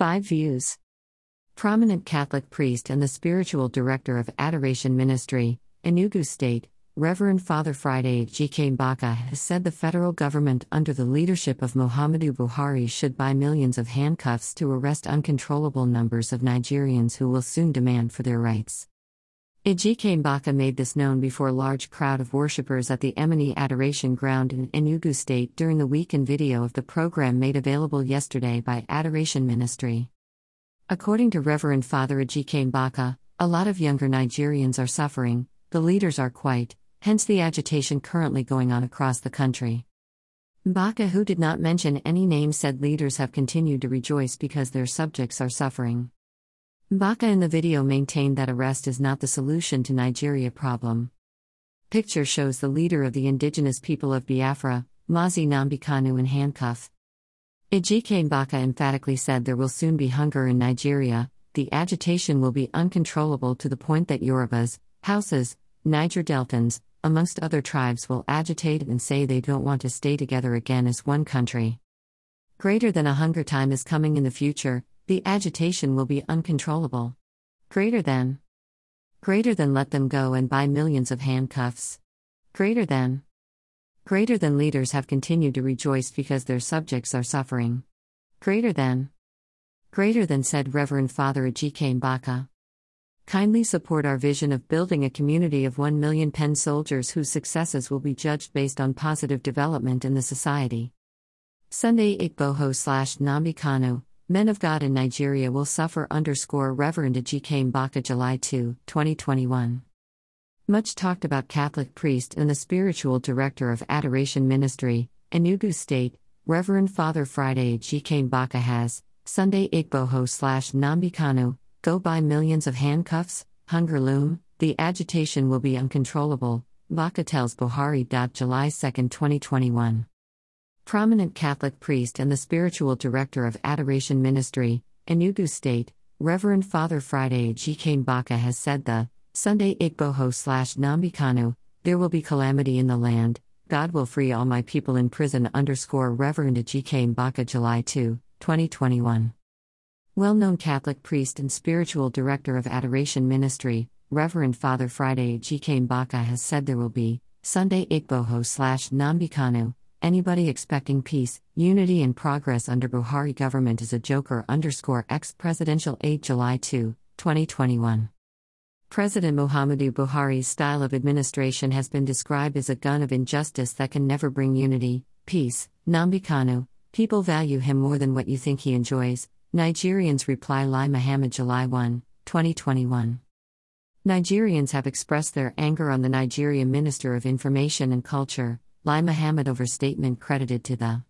5 views. Prominent Catholic priest and the spiritual director of Adoration Ministry, Enugu State, Reverend Father Friday Ejike Mbaka has said the federal government, under the leadership of Muhammadu Buhari, should buy millions of handcuffs to arrest uncontrollable numbers of Nigerians who will soon demand for their rights. Ejike Mbaka made this known before a large crowd of worshippers at the Emene Adoration Ground in Enugu State during the weekend video of the program made available yesterday by Adoration Ministry. According to Reverend Father Ejike Mbaka, a lot of younger Nigerians are suffering, the leaders are quite, hence the agitation currently going on across the country. Mbaka, who did not mention any names, said leaders have continued to rejoice because their subjects are suffering. Mbaka in the video maintained that arrest is not the solution to Nigeria problem. Picture shows the leader of the indigenous people of Biafra, Mazi Nnamdi Kanu in handcuff. Ejike Mbaka emphatically said there will soon be hunger in Nigeria, the agitation will be uncontrollable to the point that Yorubas, Hausas, Niger Deltans, amongst other tribes will agitate and say they don't want to stay together again as one country. Greater than a hunger time is coming in the future, the agitation will be uncontrollable. Greater than. Greater than let them go and buy millions of handcuffs. Greater than. Greater than leaders have continued to rejoice because their subjects are suffering. Greater than. Greater than said Reverend Father Ejike Mbaka. Kindly support our vision of building a community of 1 million pen soldiers whose successes will be judged based on positive development in the society. Sunday Igboho slash Nnamdi Kanu, Men of God in Nigeria will suffer underscore Reverend Ejike Mbaka July 2, 2021. Much talked about Catholic priest and the spiritual director of Adoration Ministry, Enugu State, Reverend Father Friday Ejike Mbaka has, Sunday Igboho slash Nnamdi Kanu, go buy millions of handcuffs, hunger loom, the agitation will be uncontrollable, Mbaka tells Buhari. July 2, 2021. Prominent Catholic priest and the spiritual director of Adoration Ministry, Enugu State, Reverend Father Friday Ejike Mbaka has said the Sunday Igboho slash Nnamdi Kanu, there will be calamity in the land, God will free all my people in prison underscore Reverend Ejike Mbaka July 2, 2021. Well known Catholic priest and spiritual director of Adoration Ministry, Reverend Father Friday Ejike Mbaka has said there will be Sunday Igboho slash Nnamdi Kanu. Anybody expecting peace, unity, and progress under Buhari government is a joker underscore ex presidential aide July 2, 2021. President Muhammadu Buhari's style of administration has been described as a gun of injustice that can never bring unity, peace. Nnamdi Kanu, people value him more than what you think he enjoys. Nigerians reply Lai Mohammed July 1, 2021. Nigerians have expressed their anger on the Nigerian Minister of Information and Culture, Lai Mohammed over statement credited to the